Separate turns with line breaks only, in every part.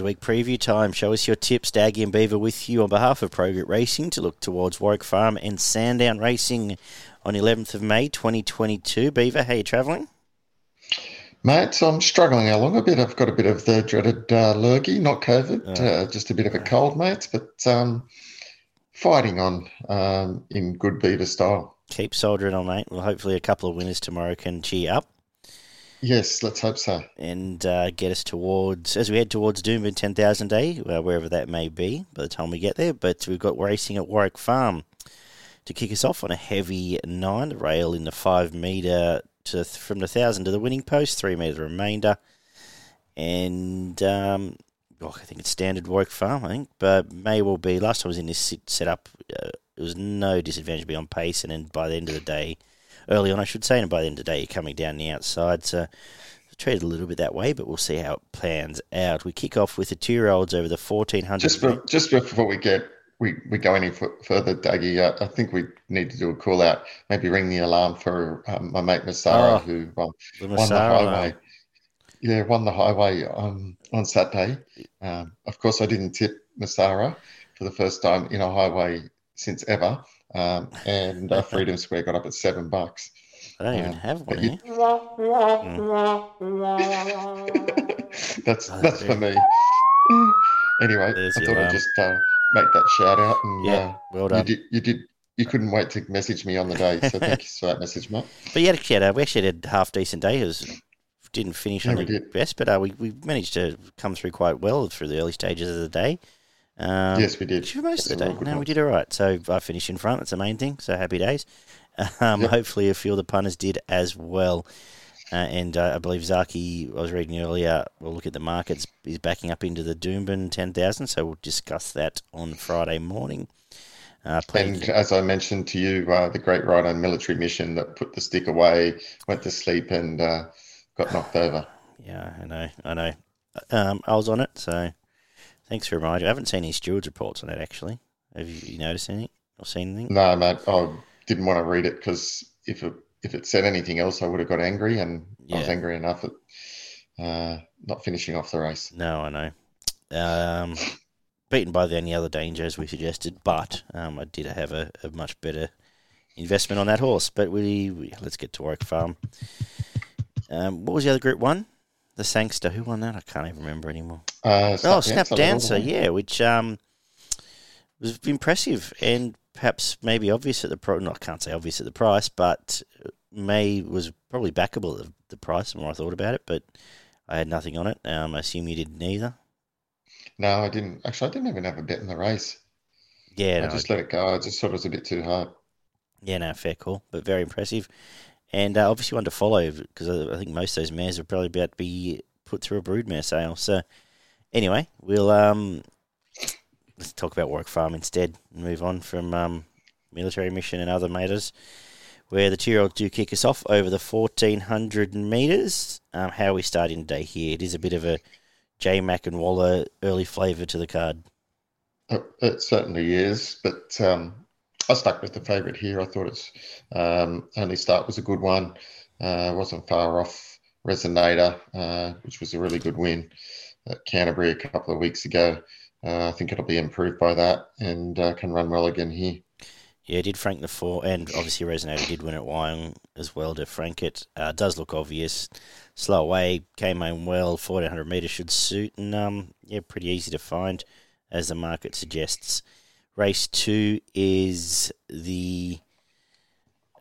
Midweek preview time. Show us your tips. Daggy and Beaver with you on behalf of Progrit Racing to look towards Warwick Farm and Sandown Racing on 11th of May 2022. Beaver, how you travelling?
Mate, I'm struggling along a bit. I've got a bit of the dreaded uh, lurgy, not COVID, oh. uh, just a bit of a cold, mate, but um, fighting on um, in good Beaver style.
Keep soldiering on, mate. Well, hopefully a couple of winners tomorrow can cheer up.
Yes, let's hope so.
And uh, get us towards, as we head towards Doomben 10,000 Day, uh, wherever that may be by the time we get there. But we've got racing at Warwick Farm to kick us off on a heavy nine. Rail in the five metre to from the thousand to the winning post, three metre remainder. And um, oh, I think it's standard Warwick Farm, I think, but may well be. Last time I was in this setup, uh, it was no disadvantage to be on pace, and then by the end of the day, early on, I should say, and by the end of the day, you're coming down the outside. So treated a little bit that way, but we'll see how it plans out. We kick off with the two year olds over the 1400.
Just, just before we get we, we go any further, Dougie, uh, I think we need to do a call out, maybe ring the alarm for um, my mate Masara, oh, who um, the won the highway. Yeah, won the highway on, on Saturday. Um, of course, I didn't tip Masara for the first time in a highway since ever. Um, and uh, Freedom Square got up at seven bucks.
I don't even um, have one. You...
that's oh, that's for me. Anyway, There's I thought I'd just uh, make that shout out. And,
yeah, uh, well done.
You did, you did. You couldn't wait to message me on the day, so thank you for that message, mate.
But yeah, actually had a, we actually had a half decent day. It was didn't finish on the best, but uh, we we managed to come through quite well through the early stages of the day.
Um, yes, we did.
For most of the day. No, we did all right. So I finished in front. That's the main thing. So happy days. Um, yep. Hopefully, a few of the punters did as well. Uh, and uh, I believe Zaaki, I was reading earlier, we'll look at the markets, is backing up into the Doomben 10,000. So we'll discuss that on Friday morning.
Uh, and as I mentioned to you, uh, the great rider on military mission that put the stick away, went to sleep, and uh, got knocked over.
Yeah, I know. I know. Um, I was on it, so Thanks for reminding. I haven't seen any stewards reports on it actually. Have you, noticed anything or seen anything?
No, mate. I didn't want to read it because if it if it said anything else, I would have got angry, and yeah. I was angry enough at uh, not finishing off the race.
No, I know. Um, beaten by the only other danger, as we suggested, but um, I did have a, a, much better investment on that horse. But we, we let's get to Warwick Farm. Um, what was the other group one? The Sangster. Who won that? I can't even remember anymore.
Uh,
Snap oh, Snap Dancer, Dancer yeah, which um, was impressive and perhaps maybe obvious at the pro. No, I can't say obvious at the price, but May was probably backable at the price. The more I thought about it, but I had nothing on it. Um, I assume you didn't either.
No, I didn't. Actually, I didn't even have a bet in the race.
Yeah,
I no, just let it go. I just thought it was a bit too hard.
Yeah, no, fair call, but very impressive and uh, obviously one to follow because I, think most of those mares are probably about to be put through a broodmare sale. So anyway, we'll um, let's talk about Warwick Farm instead and move on from um, military mission and other matters. Where the two-year-olds do kick us off over the 1400 metres. Um, how are we starting today here? It is a bit of a J Mac and Waller early flavour to the card.
It certainly is, but um, I stuck with the favourite here. I thought its um, only start was a good one. Uh, wasn't far off Resonator, uh, which was a really good win at Canterbury a couple of weeks ago. Uh, I think it'll be improved by that and uh, can run well again here.
Yeah, did frank the four, and obviously Resonator did win at Wyong as well to frank it. Uh, does look obvious. Slow away, came home well. 1400 metres should suit, and um, yeah, pretty easy to find as the market suggests. Race two is the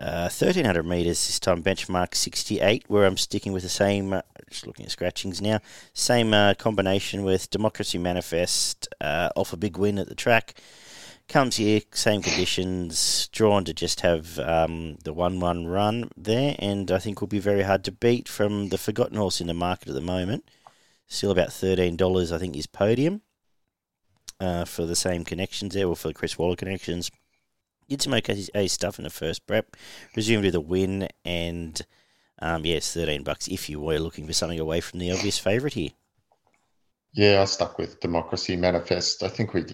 uh, 1300 metres, this time benchmark 68, where I'm sticking with the same, uh, just looking at scratchings now, same uh, combination with Democracy Manifest uh, off a big win at the track. Comes here, same conditions, drawn to just have um, the 1 1 run there, and I think will be very hard to beat from the forgotten horse in the market at the moment. Still about $13, I think, is podium uh, for the same connections there, or for the Chris Waller connections. Did some okay A stuff in the first prep, resumed with a win, and um, yes, thirteen bucks if you were looking for something away from the obvious favourite here.
Yeah, I stuck with Democracy Manifest. I think we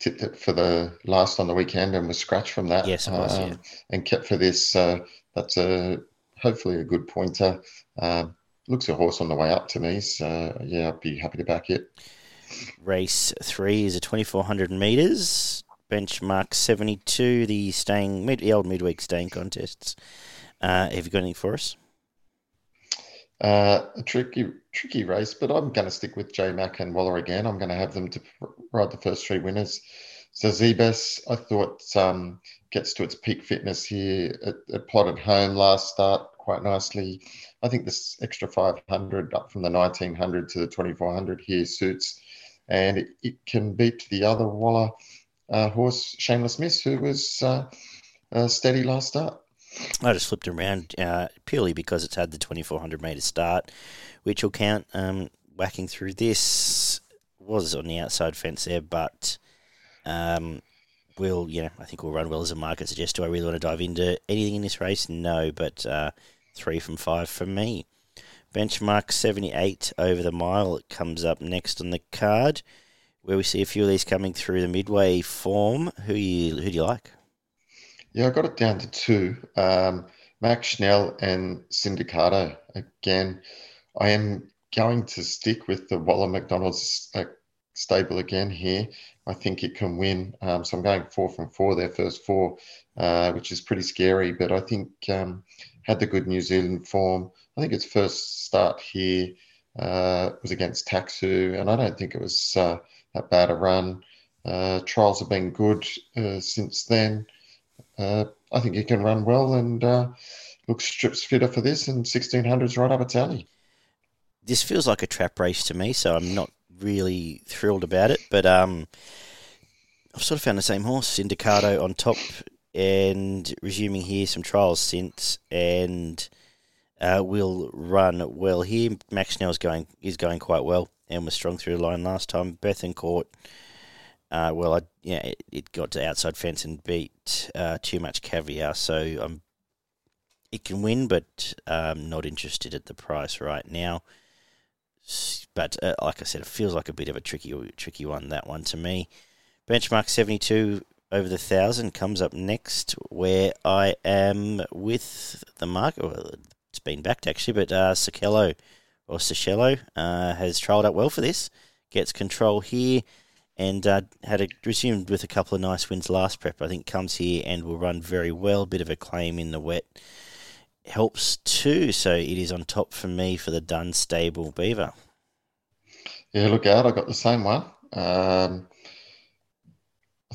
tipped it for the last on the weekend and was scratched from that.
Yes, was. Um,
yeah. And kept for this. Uh, that's a hopefully a good pointer. Um, looks a horse on the way up to me. So yeah, I'd be happy to back it.
Race three is a 2400 metres, benchmark 72, the staying mid, the old midweek staying contests. Uh, have you got anything for us?
Uh, a tricky, tricky race, but I'm going to stick with J Mac and Waller again. I'm going to have them to ride the first three winners. So Zebus, I thought um, gets to its peak fitness here. It, it plotted home last start quite nicely. I think this extra 500 up from the 1900 to the 2400 here suits, and it, it can beat the other Waller uh, horse, Shameless Miss, who was uh, uh, steady last start.
I just flipped around uh, purely because it's had the 2400 metre start, which will count. Um, whacking through this was on the outside fence there, but um, will you know I think we'll run well as a market suggests. Do I really want to dive into anything in this race? No, but uh, three from five for me. Benchmark 78 over the mile. It comes up next on the card, where we see a few of these coming through the midway form. Who you who do you like?
Yeah, I got it down to two. Um, Max Schnell and Syndicato. Again, I am going to stick with the Waller McDonald's uh, stable again here. I think it can win. Um, so I'm going four from four, their first four, uh, which is pretty scary. But I think um, had the good New Zealand form. I think its first start here uh, was against Taxu, and I don't think it was uh, that bad a run. Uh, trials have been good uh, since then. Uh, I think he can run well and looks strips fitter for this, and 1600's right up its alley.
This feels like a trap race to me, so I'm not really thrilled about it. But um, I've sort of found the same horse, Syndicato, on top, and resuming here some trials since, and uh, will run well here. Max is going is going quite well and was strong through the line last time. Bethencourt, uh, well, I, yeah, it, it, got to outside fence and beat uh, too much caviar, so I'm it can win, but um, not interested at the price right now. But uh, like I said, it feels like a bit of a tricky, tricky one. That one to me. Benchmark seventy two over the thousand comes up next, where I am with the market. Well, it's been backed actually, but uh, Sakello or Sichello uh, has trialled up well for this. Gets control here and uh, had a, resumed with a couple of nice wins last prep. I think comes here and will run very well. Bit of a claim in the wet helps too. So it is on top for me for the Dunstable Beaver.
Yeah, look out! I got the same one. Um,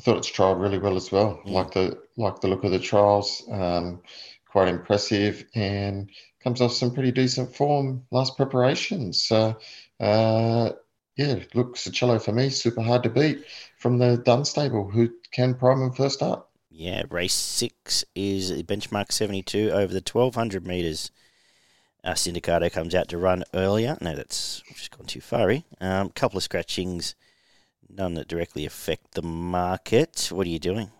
thought it's trialled really well as well. Yeah. Like the like the look of the trials, um, quite impressive, and comes off some pretty decent form last preparations. So, uh, yeah, look, Sichello for me, super hard to beat from the Dunn stable, who can prime him first up.
Yeah, race six is benchmark 72 over the 1200 metres. Uh, Syndicato comes out to run earlier. No, that's just gone too far. A um, couple of scratchings, none that directly affect the market. What are you doing?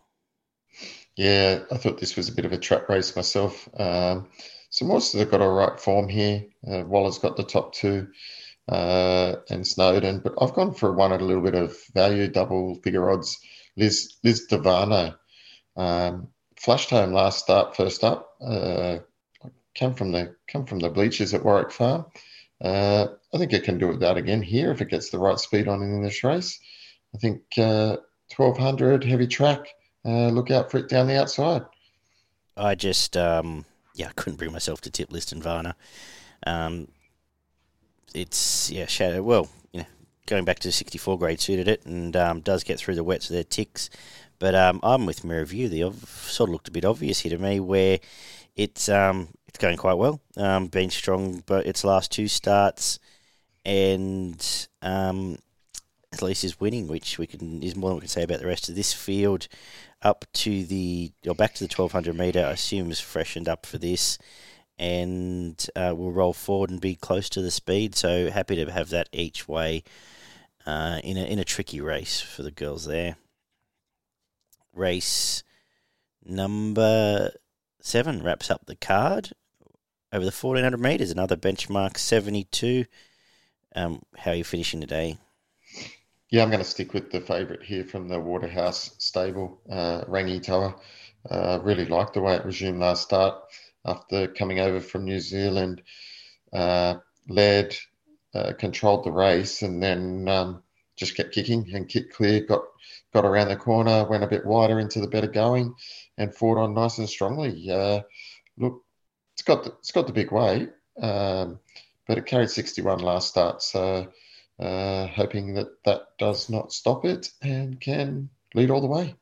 Yeah, I thought this was a bit of a trap race myself. Um, so of them got a right form here. Uh, Waller's got the top two uh, and Snowden, but I've gone for one at a little bit of value, double figure odds. Liz Liz Devano um, flashed home last start, first up. Uh, come from the come from the bleachers at Warwick Farm. Uh, I think it can do it that again here if it gets the right speed on in this race. I think uh, 1200 heavy track. Uh, look out for it down the outside.
I just um, yeah, I couldn't bring myself to tip list Liston Varna. Um, it's yeah, shadow. Well, you know, going back to the 64 grade suited it and um, does get through the wets of their ticks. But um, I'm with Mirror View. The sort of looked a bit obvious here to me, where it's um, it's going quite well. Um, been strong, but its last two starts, and um, at least is winning, which we can is more than we can say about the rest of this field. Up to the or back to the 1200 meter, I assume is freshened up for this, and uh, will roll forward and be close to the speed. So happy to have that each way uh, in a in a tricky race for the girls there race number seven wraps up the card over the 1400 metres. Another benchmark 72. Um, how are you finishing today?
Yeah, I'm going to stick with the favourite here from the Waterhouse stable, uh, Rangitoa. Uh, really liked the way it resumed last start after coming over from New Zealand. Uh, led, uh, controlled the race, and then um, just kept kicking and kicked clear, got got around the corner, went a bit wider into the better going, and fought on nice and strongly. Uh, look, it's got the, it's got the big weight, um, but it carried 61 last start, so uh, hoping that that does not stop it and can lead all the way.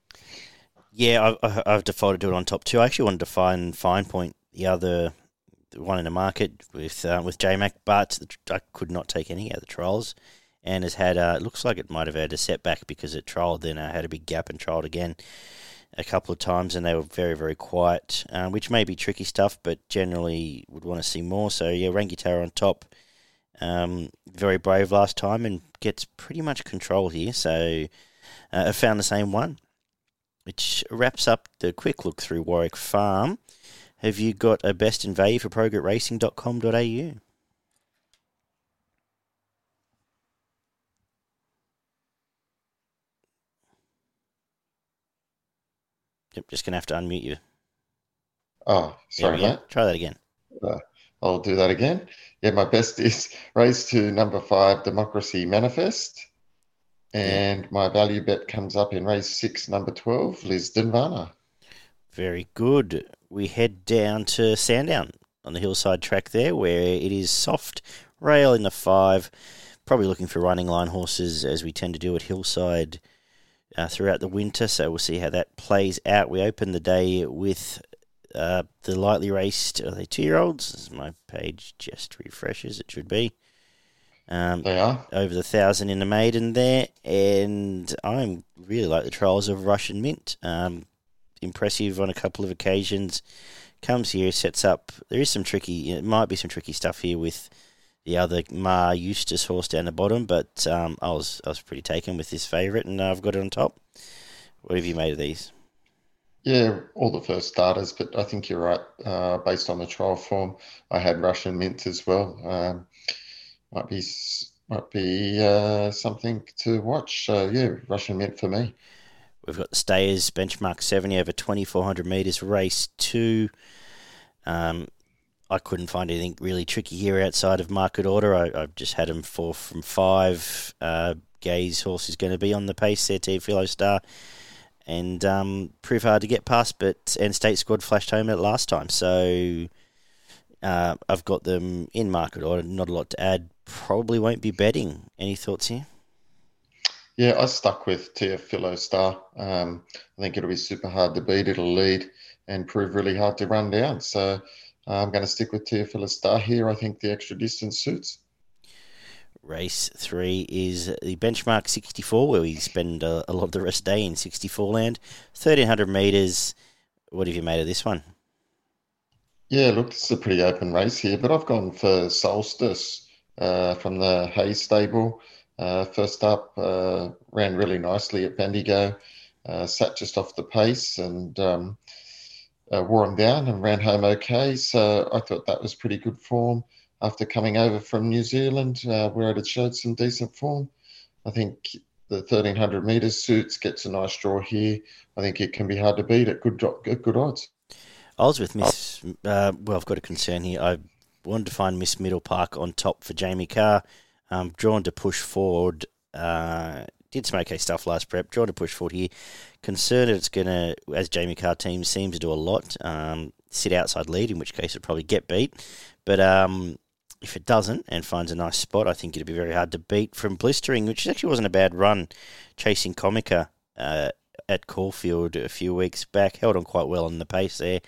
Yeah, I've, I've defaulted to it on top two. I actually wanted to find Fine Point, the other one in the market with uh, with JMac, but I could not take any of the trials, and has had uh, it looks like it might have had a setback because it trialled then uh, had a big gap and trialled again a couple of times, and they were very very quiet, uh, which may be tricky stuff, but generally would want to see more. So yeah, Rangitaro on top, um, very brave last time and gets pretty much control here. So uh, I found the same one which wraps up the quick look through Warwick Farm. Have you got a best in value for progretracing.com.au? Yep, just going to have to unmute you.
Oh, sorry, mate.
Try that again.
Uh, I'll do that again. Yeah, my best is race to number five, Democracy Manifest. And my value bet comes up in race six, number 12, Liz Varna.
Very good. We head down to Sandown on the hillside track there, where it is soft rail in the five. Probably looking for running line horses as we tend to do at hillside uh, throughout the winter. So we'll see how that plays out. We open the day with uh, the lightly raced, are they two year olds? My page just refreshes, it should be.
Um, they are
over the thousand in the maiden there, and I'm really like the trials of Russian Mint. Um, impressive on a couple of occasions. Comes here, sets up. There is some tricky. It might be some tricky stuff here with the other Maher Eustace horse down the bottom, but um, I was I was pretty taken with this favourite, and I've got it on top. What have you made of these?
Yeah, all the first starters, but I think you're right. Uh, based on the trial form, I had Russian Mint as well. Um, might be might be uh, something to watch. So yeah, Russian Mint for me.
We've got the Stayers benchmark 70 over 2400 metres, race two. Um, I couldn't find anything really tricky here outside of market order. I, have just had them four from five. Uh, Gaze horse is going to be on the pace there, Teofilo Star. And um, prove hard to get past, but and State Squad flashed home at last time. So uh, I've got them in market order. Not a lot to add. Probably won't be betting. Any thoughts here?
Yeah, I stuck with Tia Teofilo Star. Um, I think it'll be super hard to beat. It'll lead and prove really hard to run down. So I'm going to stick with Tia Teofilo Star here. I think the extra distance suits.
Race three is the benchmark 64, where we spend a, a lot of the rest day in 64 land. 1300 metres. What have you made of this one?
Yeah, look, it's a pretty open race here, but I've gone for Solstice uh, from the Hay stable. Uh, first up, uh, ran really nicely at Bendigo, uh, sat just off the pace and um, uh, wore him down and ran home okay. So I thought that was pretty good form after coming over from New Zealand, uh, where it had showed some decent form. I think the 1300 metres suits, gets a nice draw here. I think it can be hard to beat at good, good odds.
I was with Miss. Uh, well, I've got a concern here. I wanted to find Miss Middle Park on top for Jamie Kah. Um, drawn to push forward. Uh, did some okay stuff last prep. Drawn to push forward here. Concerned it's going to, as Jamie Kah team seems to do a lot, um, sit outside lead, in which case it'll probably get beat. But um, if it doesn't and finds a nice spot, I think it'd be very hard to beat from blistering, which actually wasn't a bad run chasing Comica uh, at Caulfield a few weeks back. Held on quite well on the pace there.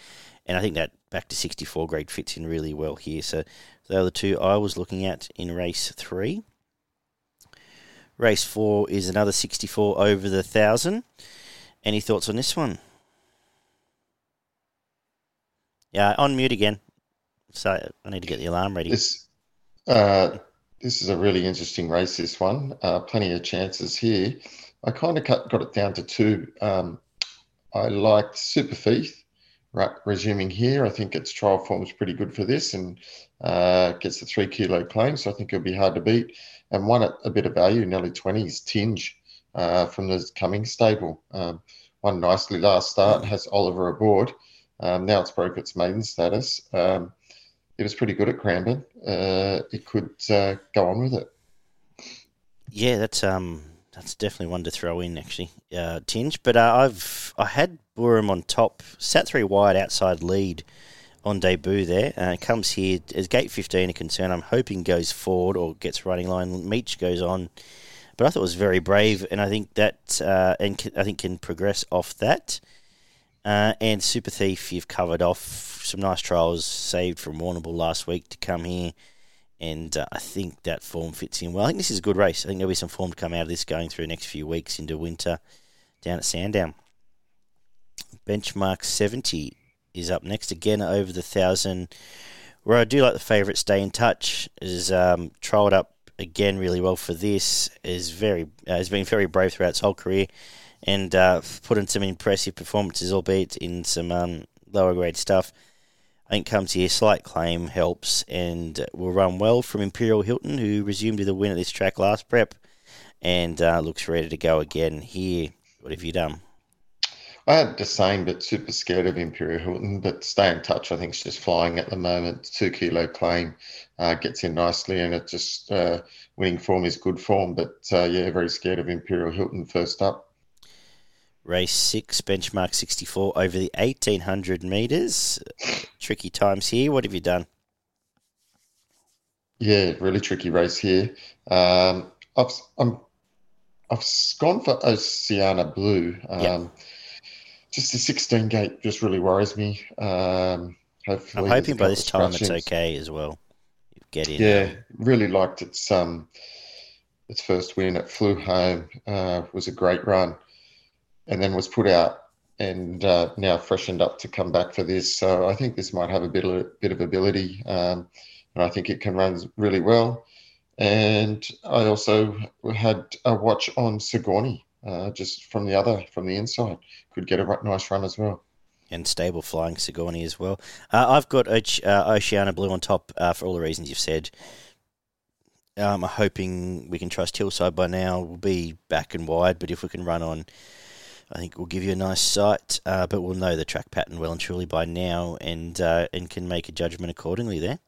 And I think that back to 64 grade fits in really well here. So they are the two I was looking at in race three. Race four is another 64 over the 1,000. Any thoughts on this one? Yeah, on mute again. So I need to get the alarm ready.
This, uh, this is a really interesting race, this one. Uh, plenty of chances here. I kind of cut, got it down to two. Um, I liked Super Thief right, resuming here. I think its trial form is pretty good for this and uh, gets the three kilo claim. So I think it'll be hard to beat. And one at a bit of value, nearly 20s, Tinge uh, from the coming stable. Um, won nicely last start, has Oliver aboard. Um, now it's broke its maiden status. Um, it was pretty good at Cranbourne. Uh, it could uh, go on with it.
Yeah, that's um that's definitely one to throw in actually, uh, tinge. But uh, I've I had Burham on top, sat three wide outside lead on debut there. Uh, comes here as gate 15 a concern. I'm hoping goes forward or gets running line. Meach goes on, but I thought it was very brave, and I think that uh, and can, I think can progress off that. Uh, and Super Thief, you've covered off some nice trials saved from Warrnambool last week to come here, and uh, I think that form fits in well. I think this is a good race. I think there'll be some form to come out of this going through the next few weeks into winter down at Sandown. Benchmark 70 is up next again over the thousand. Where I do like the favourite, Stay in Touch, is um, trialled up again really well for this. Is very uh, has been very brave throughout its whole career, and uh, put in some impressive performances, albeit in some um, lower grade stuff. I think comes here, slight claim helps, and will run well from Imperial Hilton, who resumed with a win at this track last prep, and uh, looks ready to go again here. What have you done?
I had the same, but super scared of Imperial Hilton. But stay in touch. I think just flying at the moment. Two kilo claim uh, gets in nicely, and it just uh, winning form is good form. But uh, yeah, very scared of Imperial Hilton first up.
Race six, benchmark 64 over the 1800 metres. Tricky times here. What have you done?
Yeah, really tricky race here. Um, I've, I'm, I've gone for Oceana Blue. Um, yep just the 16 gate just really worries me. Um,
hopefully I'm hoping by this time it's okay as well. Get in.
Yeah, really liked its um, its first win at Flew Home. Uh, was a great run, and then was put out and uh, now freshened up to come back for this. So I think this might have a bit of bit of ability, um, and I think it can run really well. And I also had a watch on Sigourney uh, just from the other, from the inside. Could get a nice run as well.
And stable flying Sigourney as well. Uh, I've got uh, Oceana Blue on top uh, for all the reasons you've said. Um, I'm hoping we can trust Hillside by now. We'll be back and wide, but if we can run on, I think we'll give you a nice sight. Uh, but we'll know the track pattern well and truly by now, and uh, and can make a judgment accordingly. There.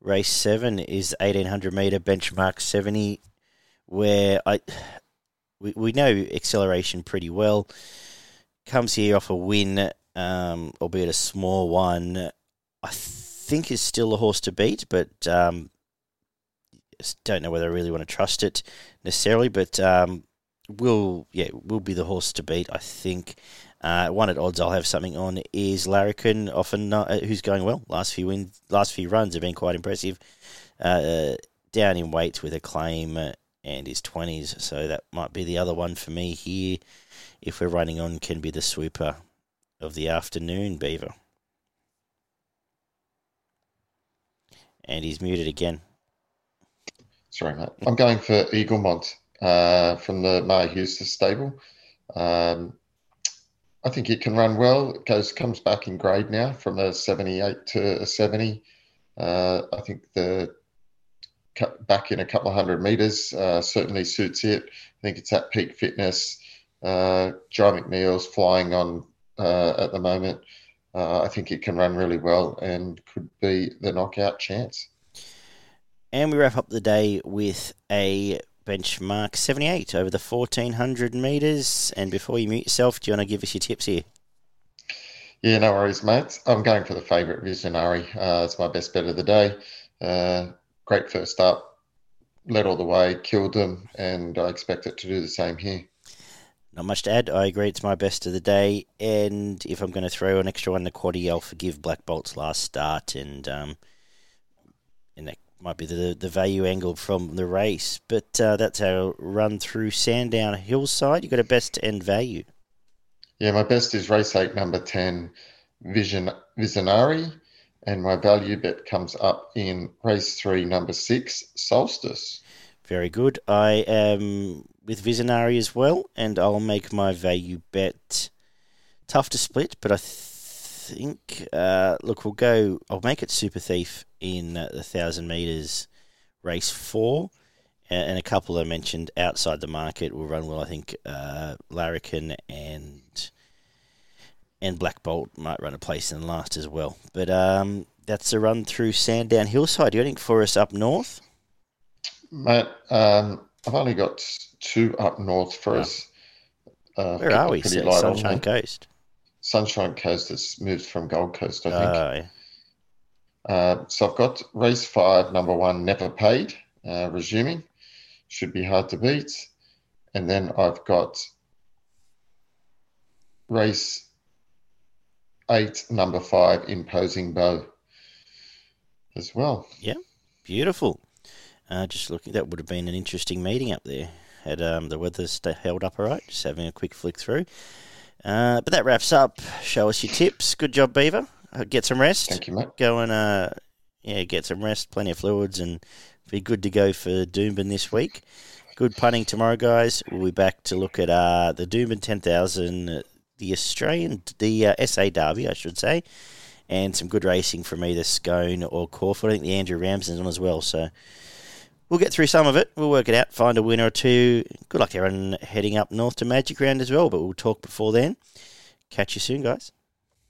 Race seven is 1800 meter benchmark 70, where I we, we know acceleration pretty well. Comes here off a win, um, albeit a small one. I think is still a horse to beat, but um, don't know whether I really want to trust it necessarily. But um, will yeah will be the horse to beat. I think. Uh, one at odds I'll have something on is Larrikin, often uh, who's going well. Last few wins, last few runs have been quite impressive. Uh, down in weights with a claim and his 20s. So that might be the other one for me here. If we're running on, can be the sweeper of the afternoon, Beaver. And he's muted again.
Sorry, mate. I'm going for Eaglemont uh, from the Maher Eustace stable. Um, I think it can run well. It goes comes back in grade now from a 78 to a 70. Uh, I think the back in a couple of hundred meters uh, certainly suits it. I think it's at peak fitness. Uh, McNeil's flying on uh, at the moment. Uh, I think it can run really well and could be the knockout chance.
And we wrap up the day with a benchmark 78 over the 1400 metres. And before you mute yourself, do you want to give us your tips here?
Yeah, no worries, mates. I'm going for the favourite Visionary. Uh, it's my best bet of the day. Uh, great first up, led all the way, killed them, and I expect it to do the same here.
Not much to add. I agree. It's my best of the day, and if I'm going to throw an extra one, the quaddy, I'll forgive Black Bolt's last start, and um, and that might be the the value angle from the race. But uh, that's our run through Sandown Hillside. You got a best and value.
Yeah, my best is race eight, number ten, Vision Visionary and my value bet comes up in race three, number six, Solstice.
Very good. I am with Visionary as well, and I'll make my value bet. Tough to split, but I think uh, look, we'll go. I'll make it Super Thief in uh, the thousand meters race four, and a couple I mentioned outside the market will run well. I think uh, Larrikin and and Black Bolt might run a place in the last as well. But um, that's a run through Sandown Hillside. Do you think for us up north?
Mate, um, I've only got two up north for us.
Uh, Where are we? Sunshine Coast.
Sunshine Coast has moved from Gold Coast, I think. Yeah. Uh, so I've got race five, number one, Never Paid, uh, resuming. Should be hard to beat. And then I've got race eight, number five, Imposing Bow as well.
Yeah, beautiful. Uh, just looking, that would have been an interesting meeting up there. Had um, the weather held up all right. Just having a quick flick through. Uh, but that wraps up. Show us your tips. Good job, Beaver. Uh, get some rest.
Thank you, mate.
Go and uh, yeah, get some rest. Plenty of fluids, and be good to go for Doomben this week. Good punting tomorrow, guys. We'll be back to look at uh, the Doomben 10,000, the Australian, the uh, SA Derby, I should say, and some good racing from either Scone or Caulfield. I think the Andrew Ramsden's on as well. So we'll get through some of it. We'll work it out, find a winner or two. Good luck everyone heading up north to Magic Round as well, but we'll talk before then. Catch you soon, guys.